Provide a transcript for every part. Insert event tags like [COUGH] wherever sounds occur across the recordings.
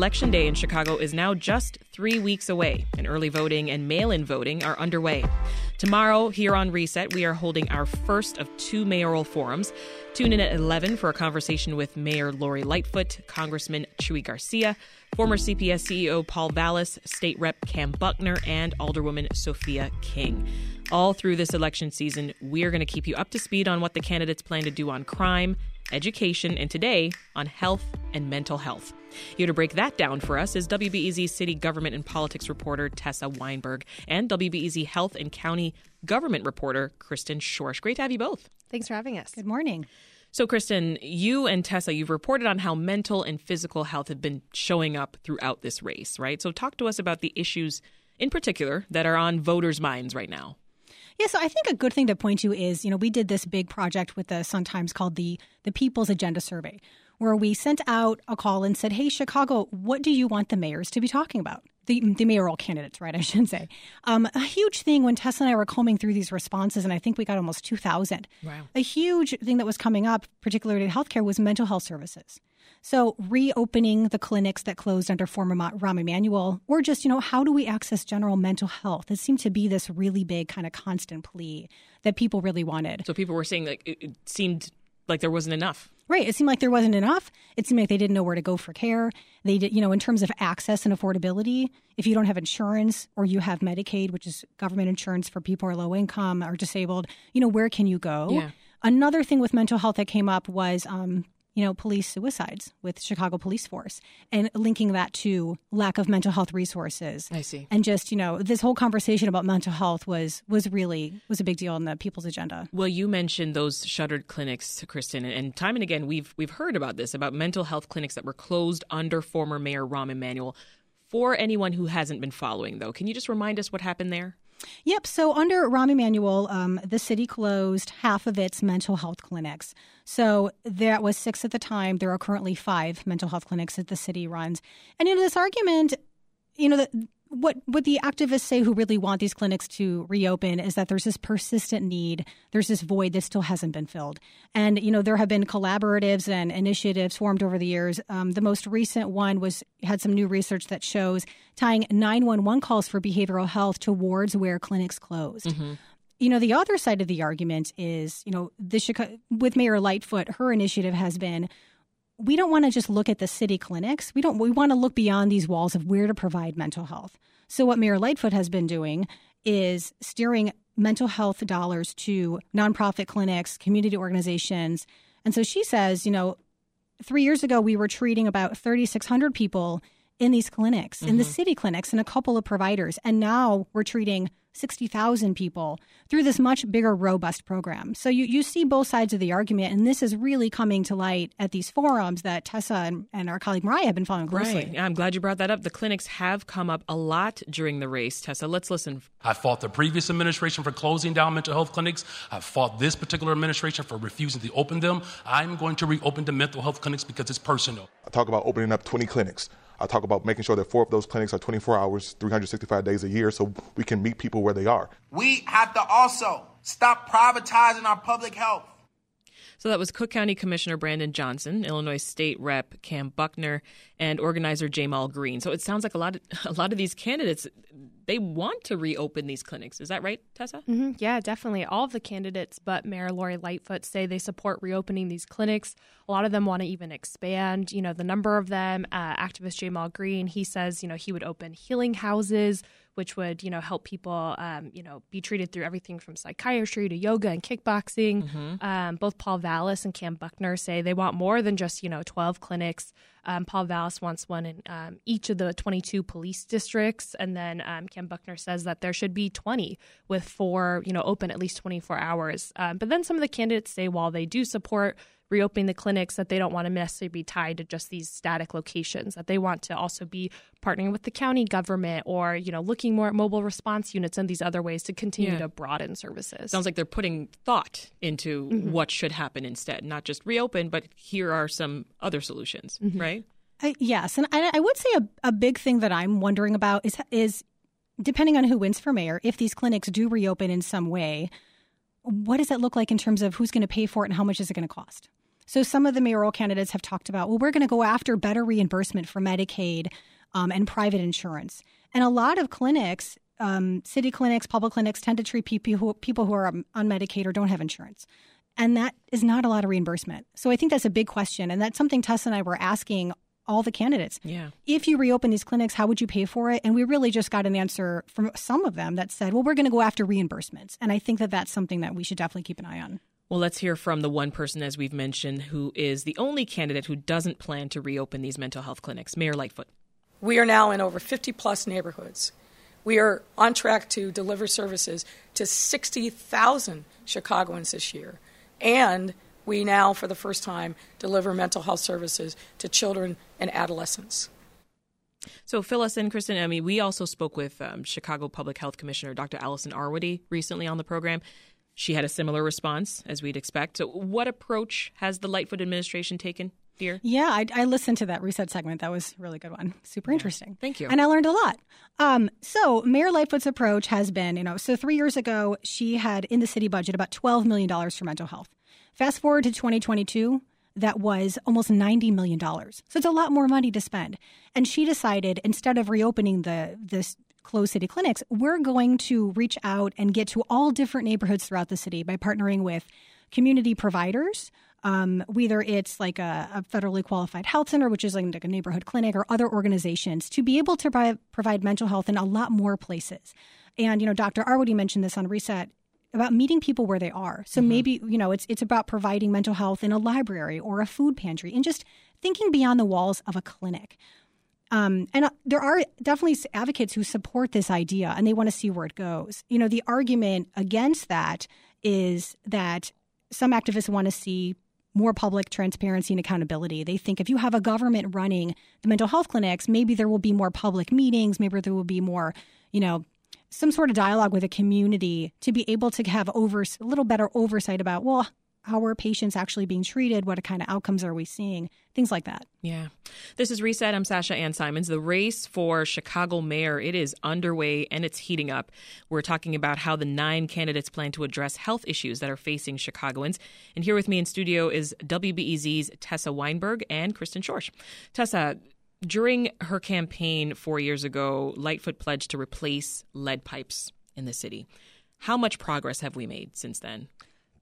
Election Day in Chicago is now just three weeks away, and early voting and mail in voting are underway. Tomorrow, here on Reset, we are holding our first of two mayoral forums. Tune in at 11 for a conversation with Mayor Lori Lightfoot, Congressman Chuy Garcia, former CPS CEO Paul Vallas, State Rep Cam Buckner, and Alderwoman Sophia King. All through this election season, we're going to keep you up to speed on what the candidates plan to do on crime, education, and today on health and mental health. Here to break that down for us is WBEZ City Government and Politics reporter Tessa Weinberg and WBEZ Health and County Government reporter Kristen Schorsch. Great to have you both. Thanks for having us. Good morning. So, Kristen, you and Tessa, you've reported on how mental and physical health have been showing up throughout this race, right? So, talk to us about the issues in particular that are on voters' minds right now. Yeah, so I think a good thing to point to is, you know, we did this big project with the Sun Times called the the People's Agenda Survey, where we sent out a call and said, "Hey, Chicago, what do you want the mayors to be talking about?" The, the mayoral candidates, right? [LAUGHS] I should say. Um, a huge thing when Tessa and I were combing through these responses, and I think we got almost 2,000. Wow. A huge thing that was coming up, particularly in healthcare, was mental health services. So reopening the clinics that closed under former Rahm Emanuel, or just, you know, how do we access general mental health? It seemed to be this really big kind of constant plea that people really wanted. So people were saying like it, it seemed like there wasn't enough. Right. It seemed like there wasn't enough. It seemed like they didn't know where to go for care. They did, you know, in terms of access and affordability, if you don't have insurance or you have Medicaid, which is government insurance for people who are low income or disabled, you know, where can you go? Yeah. Another thing with mental health that came up was um, you know, police suicides with Chicago Police Force and linking that to lack of mental health resources. I see. And just, you know, this whole conversation about mental health was was really was a big deal on the people's agenda. Well, you mentioned those shuttered clinics, Kristen, and time and again we've we've heard about this about mental health clinics that were closed under former Mayor Rahm Emanuel. For anyone who hasn't been following, though, can you just remind us what happened there? Yep. So under Rahm Emanuel, um, the city closed half of its mental health clinics. So that was six at the time. There are currently five mental health clinics that the city runs. And you know, this argument, you know, that what what the activists say who really want these clinics to reopen is that there's this persistent need there's this void that still hasn't been filled. And you know there have been collaboratives and initiatives formed over the years. Um, the most recent one was had some new research that shows tying 911 calls for behavioral health towards where clinics closed. Mm-hmm. You know, the other side of the argument is, you know, the Chicago, with Mayor Lightfoot, her initiative has been we don't want to just look at the city clinics. We don't we want to look beyond these walls of where to provide mental health. So what Mayor Lightfoot has been doing is steering mental health dollars to nonprofit clinics, community organizations. And so she says, you know, 3 years ago we were treating about 3600 people in these clinics, mm-hmm. in the mm-hmm. city clinics and a couple of providers. And now we're treating 60,000 people through this much bigger, robust program. So you, you see both sides of the argument, and this is really coming to light at these forums that Tessa and, and our colleague Mariah have been following closely. Right. I'm glad you brought that up. The clinics have come up a lot during the race. Tessa, let's listen. I fought the previous administration for closing down mental health clinics. I fought this particular administration for refusing to open them. I'm going to reopen the mental health clinics because it's personal. I talk about opening up 20 clinics. I talk about making sure that four of those clinics are 24 hours, 365 days a year, so we can meet people where they are. We have to also stop privatizing our public health. So that was Cook County Commissioner Brandon Johnson, Illinois State Rep Cam Buckner, and organizer Ja'Mal Green. So it sounds like a lot of [LAUGHS] a lot of these candidates they want to reopen these clinics. Is that right, Tessa? Mm-hmm. Yeah, definitely. All of the candidates, but Mayor Lori Lightfoot, say they support reopening these clinics. A lot of them want to even expand, you know, the number of them. Uh, activist Ja'Mal Green, he says, you know, he would open healing houses which would you know help people um, you know be treated through everything from psychiatry to yoga and kickboxing. Mm-hmm. Um, both Paul Vallas and Cam Buckner say they want more than just you know 12 clinics. Um, Paul Vallas wants one in um, each of the 22 police districts, and then um, Buckner says that there should be 20 with four you know open at least 24 hours. Um, but then some of the candidates say while they do support reopening the clinics that they don't want to necessarily be tied to just these static locations that they want to also be partnering with the county government or you know looking more at mobile response units and these other ways to continue yeah. to broaden services sounds like they're putting thought into mm-hmm. what should happen instead not just reopen but here are some other solutions mm-hmm. right uh, yes and I, I would say a, a big thing that i'm wondering about is is depending on who wins for mayor if these clinics do reopen in some way what does that look like in terms of who's going to pay for it and how much is it going to cost So some of the mayoral candidates have talked about, well, we're going to go after better reimbursement for Medicaid um, and private insurance. And a lot of clinics, um, city clinics, public clinics, tend to treat people who, people who are on Medicaid or don't have insurance. And that is not a lot of reimbursement. So I think that's a big question. And that's something Tessa and I were asking all the candidates. Yeah. If you reopen these clinics, how would you pay for it? And we really just got an answer from some of them that said, well, we're going to go after reimbursements. And I think that that's something that we should definitely keep an eye on. Well, let's hear from the one person, as we've mentioned, who is the only candidate who doesn't plan to reopen these mental health clinics, Mayor Lightfoot. We are now in over 50 plus neighborhoods. We are on track to deliver services to 60,000 Chicagoans this year. And we now, for the first time, deliver mental health services to children and adolescents. So fill us in, Kristen. I mean, we also spoke with um, Chicago Public Health Commissioner Dr. Allison Arwady recently on the program. She had a similar response, as we'd expect. So, what approach has the Lightfoot administration taken, dear? Yeah, I, I listened to that reset segment. That was a really good one. Super interesting. Thank you. And I learned a lot. Um, so, Mayor Lightfoot's approach has been, you know, so three years ago, she had in the city budget about $12 million for mental health. Fast forward to 2022, that was almost $90 million. So it's a lot more money to spend. And she decided instead of reopening the this closed city clinics, we're going to reach out and get to all different neighborhoods throughout the city by partnering with community providers. Um, whether it's like a, a, federally qualified health center, which is like a neighborhood clinic, or other organizations, to be able to provide, provide mental health in a lot more places. And you know, Dr. Arwady mentioned this on Reset about meeting people where they are. So mm-hmm. maybe you know it's it's about providing mental health in a library or a food pantry, and just thinking beyond the walls of a clinic. Um, and uh, there are definitely advocates who support this idea and they want to see where it goes. You know, the argument against that is that some activists want to see more public transparency and accountability. They think if you have a government running the mental health clinics, maybe there will be more public meetings, maybe there will be more, you know, some sort of dialogue with a community to be able to have over a little better oversight about well how are patients actually being treated? What kind of outcomes are we seeing? Things like that. Yeah. This is reset. I'm sasha ann simons. The race for chicago mayor it is underway and it's heating up. We're talking about how the nine candidates plan to address health issues that are facing chicagoans. And here with me in studio is wbez's tessa weinberg and kristen schorsch. Tessa during her campaign four years ago, Lightfoot pledged to replace lead pipes in the city. How much progress have we made since then?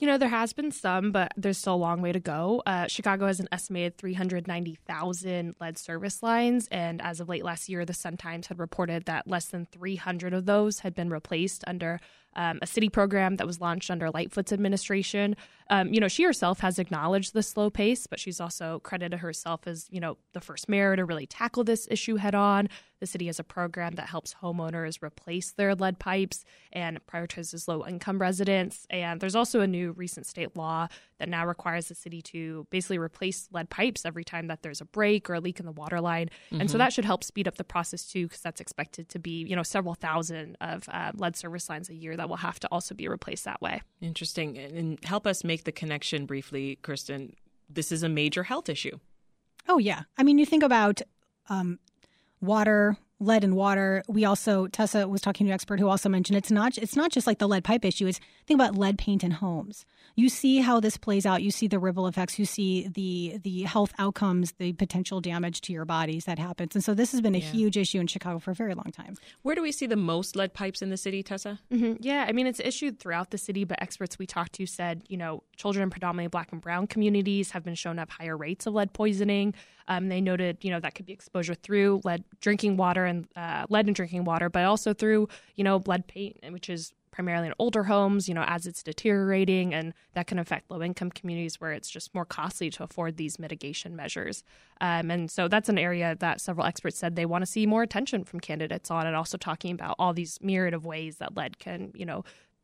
You know, there has been some, but there's still a long way to go. Uh, Chicago has an estimated 390,000 lead service lines, and as of late last year, the Sun Times had reported that less than 300 of those had been replaced under um, a city program that was launched under Lightfoot's administration. Um, you know, she herself has acknowledged the slow pace, but she's also credited herself as, you know, the first mayor to really tackle this issue head on. The city has a program that helps homeowners replace their lead pipes and prioritizes low income residents. And there's also a new recent state law that now requires the city to basically replace lead pipes every time that there's a break or a leak in the water line. Mm-hmm. And so mm-hmm. that should help speed up the process too, because that's expected to be, you know, several thousand of uh, lead service lines a year that will have to also be replaced that way. Interesting. And help us make the connection briefly, Kristen. This is a major health issue. Oh, yeah. I mean, you think about um, water, lead in water. We also Tessa was talking to an expert who also mentioned it's not it's not just like the lead pipe issue. It's think about lead paint in homes. You see how this plays out. You see the ripple effects. You see the the health outcomes, the potential damage to your bodies that happens. And so this has been a yeah. huge issue in Chicago for a very long time. Where do we see the most lead pipes in the city, Tessa? Mm-hmm. Yeah, I mean it's issued throughout the city, but experts we talked to said you know children in predominantly black and brown communities have been shown to have higher rates of lead poisoning. Um, they noted, you know, that could be exposure through lead drinking water and uh, lead in drinking water, but also through, you know, lead paint, which is primarily in older homes, you know, as it's deteriorating, and that can affect low income communities where it's just more costly to afford these mitigation measures. Um, and so that's an area that several experts said they want to see more attention from candidates on, and also talking about all these myriad of ways that lead can, you know,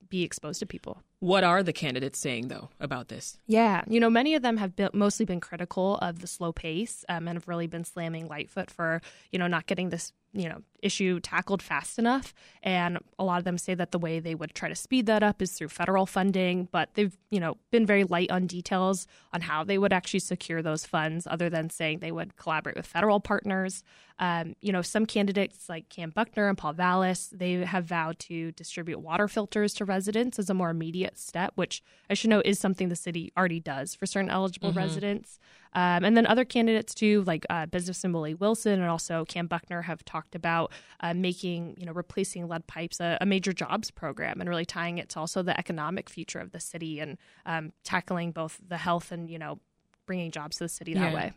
be exposed to people. What are the candidates saying, though, about this? Yeah, you know, many of them have been, mostly been critical of the slow pace um, and have really been slamming Lightfoot for, you know, not getting this you know issue tackled fast enough. And a lot of them say that the way they would try to speed that up is through federal funding but they've you know been very light on details on how they would actually secure those funds other than saying they would collaborate with federal partners. Um, you know some candidates like cam buckner and paul Vallas, they have vowed to distribute water filters to residents as a more immediate step, which I should know is something the city already does for certain eligible Mm-hmm. residents. Um, and then other candidates too, like uh, Businessman Willie Wilson and also Cam Buckner, have talked about uh, making, you know, replacing lead pipes a, a major jobs program and really tying it to also the economic future of the city and um, tackling both the health and, you know, bringing jobs to the city that Yeah. way.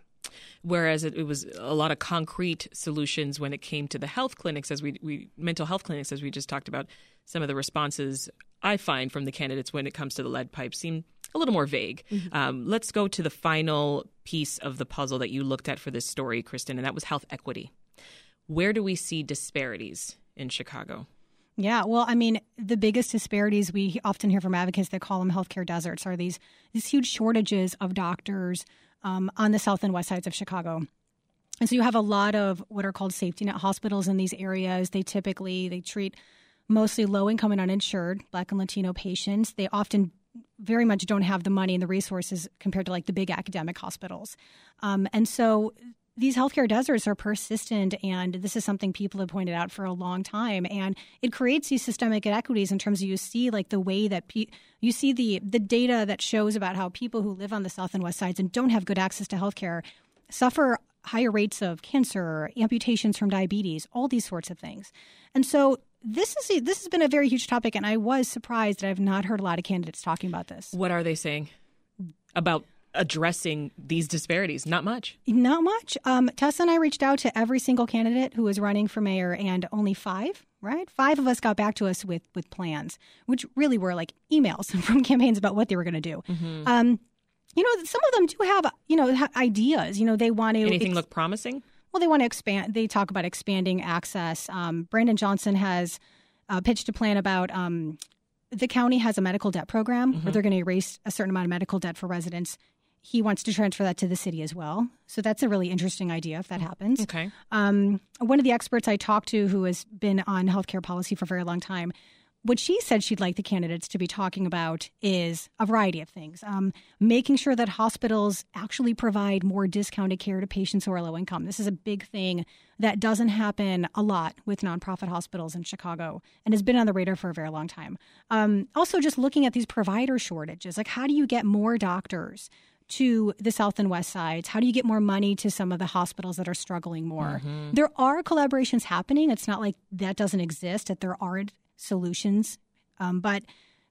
Whereas it, it was a lot of concrete solutions when it came to the health clinics, as we, we mental health clinics, as we just talked about. Some of the responses I find from the candidates when it comes to the lead pipe seem a little more vague. Um, let's go to the final piece of the puzzle that you looked at for this story, Kristen, and that was health equity. Where do we see disparities in Chicago? Yeah, well, I mean, the biggest disparities we often hear from advocates that call them healthcare deserts are these these huge shortages of doctors um, on the south and west sides of Chicago. And so you have a lot of what are called safety net hospitals in these areas. They typically they treat mostly low income and uninsured Black and Latino patients. They often very much don't have the money and the resources compared to like the big academic hospitals. Um, and so these healthcare deserts are persistent, and this is something people have pointed out for a long time. And it creates these systemic inequities in terms of you see like the way that pe- you see the the data that shows about how people who live on the south and west sides and don't have good access to healthcare suffer higher rates of cancer, amputations from diabetes, all these sorts of things. And so this is a, this has been a very huge topic, and I was surprised that I've not heard a lot of candidates talking about this. What are they saying about addressing these disparities? Not much. Not much. Um, Tessa and I reached out to every single candidate who was running for mayor, and only five, right? Five of us got back to us with with plans, which really were like emails [LAUGHS] from campaigns about what they were going to do. Um, you know, some of them do have you know ideas. You know, they want to Anything look promising? Well, they want to expand. They talk about expanding access. Um, Brandon Johnson has uh, pitched a plan about um, the county has a medical debt program where they're going to erase a certain amount of medical debt for residents. He wants to transfer that to the city as well. So that's a really interesting idea if that happens. Okay. Um, one of the experts I talked to who has been on healthcare policy for a very long time, what she said she'd like the candidates to be talking about is a variety of things. Um, making sure that hospitals actually provide more discounted care to patients who are low income. This is a big thing that doesn't happen a lot with nonprofit hospitals in Chicago and has been on the radar for a very long time. Um, also, just looking at these provider shortages, like how do you get more doctors? to the south and west sides? How do you get more money to some of the hospitals that are struggling more? There are collaborations happening. It's not like that doesn't exist, that there aren't solutions. Um, but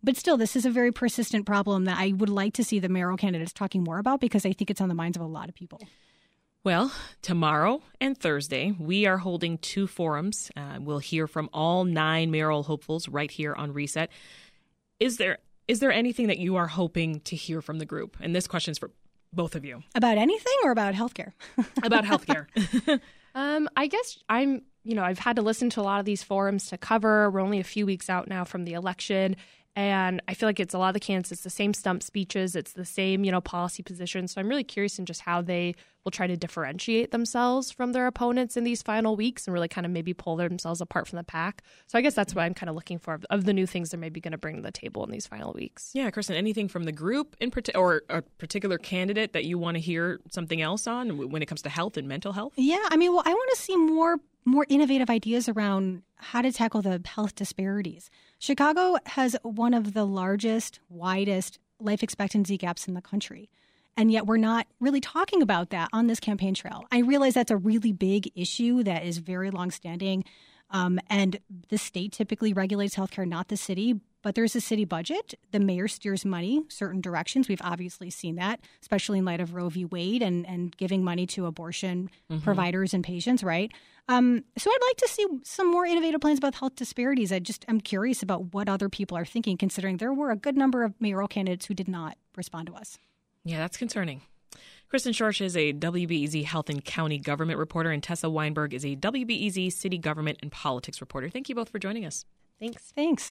but still, this is a very persistent problem that I would like to see the mayoral candidates talking more about because I think it's on the minds of a lot of people. Well, tomorrow and Thursday, we are holding two forums. Uh, we'll hear from all nine mayoral hopefuls right here on Reset. Is there is there anything that you are hoping to hear from the group? And this question is for both of you About anything or about healthcare? about healthcare. [LAUGHS] Um, I guess I'm, you know, I've had to listen to a lot of these forums to cover. We're only a few weeks out now from the election. And I feel like it's a lot of the candidates, it's the same stump speeches, it's the same, you know, policy positions. So I'm really curious in just how they will try to differentiate themselves from their opponents in these final weeks and really kind of maybe pull themselves apart from the pack. So I guess that's what I'm kind of looking for of the new things they're maybe going to bring to the table in these final weeks. yeah, Kristen, anything from the group in parti- or a particular candidate that you want to hear something else on when it comes to health and mental health? Yeah, I mean, well, I want to see more more innovative ideas around how to tackle the health disparities. Chicago has one of the largest, widest life expectancy gaps in the country. And yet we're not really talking about that on this campaign trail. I realize that's a really big issue that is very longstanding. Um, and the state typically regulates healthcare, not the city. But there's a city budget. The mayor steers money certain directions. We've obviously seen that, especially in light of Roe v. Wade and, and giving money to abortion providers and patients, right? Um, so I'd like to see some more innovative plans about health disparities. I just am curious about what other people are thinking, considering there were a good number of mayoral candidates who did not respond to us. Yeah, that's concerning. Kristen Schorsch is a WBEZ Health and County Government reporter, and Tessa Weinberg is a WBEZ City Government and Politics reporter. Thank you both for joining us. Thanks. Thanks.